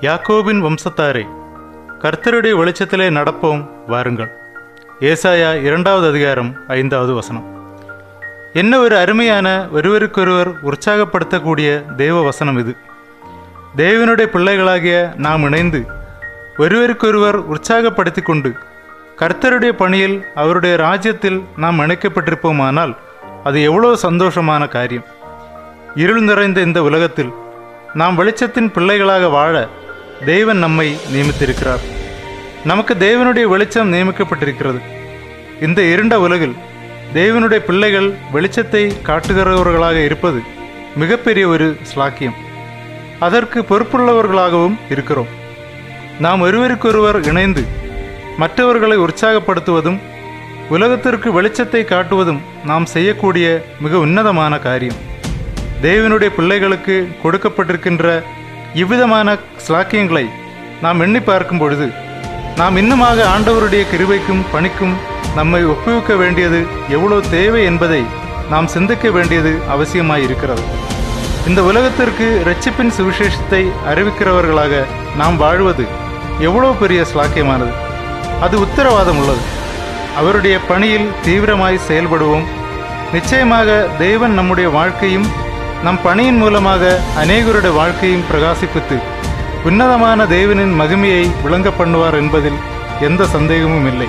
யாக்கோபின் வம்சத்தாரே கர்த்தருடைய வெளிச்சத்திலே நடப்போம் வாருங்கள். ஏசாயா இரண்டாவது அதிகாரம் ஐந்தாவது வசனம். என்ன ஒரு அருமையான ஒருவருக்கொருவர் உற்சாகப்படுத்தக்கூடிய தெய்வ வசனம் இது. தேவனுடைய பிள்ளைகளாகிய நாம் இணைந்து ஒருவருக்கொருவர் உற்சாகப்படுத்தி கொண்டு கர்த்தருடைய பணியில் அவருடைய ராஜ்யத்தில் நாம் இணைக்கப்பட்டிருப்போமானால் அது எவ்வளோ சந்தோஷமான காரியம். இருள் நிறைந்த இந்த உலகத்தில் நாம் வெளிச்சத்தின் பிள்ளைகளாக வாழ தேவன் நம்மை நியமித்திருக்கிறார். நமக்கு தேவனுடைய வெளிச்சம் நியமிக்கப்பட்டிருக்கிறது. இந்த இருண்ட உலகில் தேவனுடைய பிள்ளைகள் வெளிச்சத்தை காட்டுகிறவர்களாக இருப்பது மிகப்பெரிய ஒரு ஸ்லாக்கியம் அதற்கு பொறுப்புள்ளவர்களாகவும் இருக்கிறோம். நாம் ஒருவருக்கொருவர் இணைந்து மற்றவர்களை உற்சாகப்படுத்துவதும் உலகத்திற்கு வெளிச்சத்தை காட்டுவதும் நாம் செய்யக்கூடிய மிக உன்னதமான காரியம். தேவனுடைய பிள்ளைகளுக்கு கொடுக்கப்பட்டிருக்கின்ற இவ்விதமான ஸ்லாக்கியங்களை நாம் எண்ணி பார்க்கும் பொழுது நாம் இன்னுமாக ஆண்டவருடைய கிருவைக்கும் பணிக்கும் நம்மை ஒப்புவிக்க வேண்டியது எவ்வளவு தேவை என்பதை நாம் சிந்திக்க வேண்டியது அவசியமாய் இருக்கிறது இந்த உலகத்திற்கு இரட்சிப்பின் சுவிசேஷத்தை அறிவிக்கிறவர்களாக நாம் வாழ்வது எவ்வளவு பெரிய ஸ்லாக்கியமானது அது உத்தரவாதம் உள்ளது. அவருடைய பணியில் தீவிரமாய் செயல்படுவோம். நிச்சயமாக தெய்வன் நம்முடைய வாழ்க்கையும் நம் பணியின் மூலமாக அநேகருடைய வாழ்க்கையும் பிரகாசிப்பித்து உன்னதமான தேவனின் மகிமையை விளங்க பண்ணுவார் என்பதில் எந்த சந்தேகமும் இல்லை.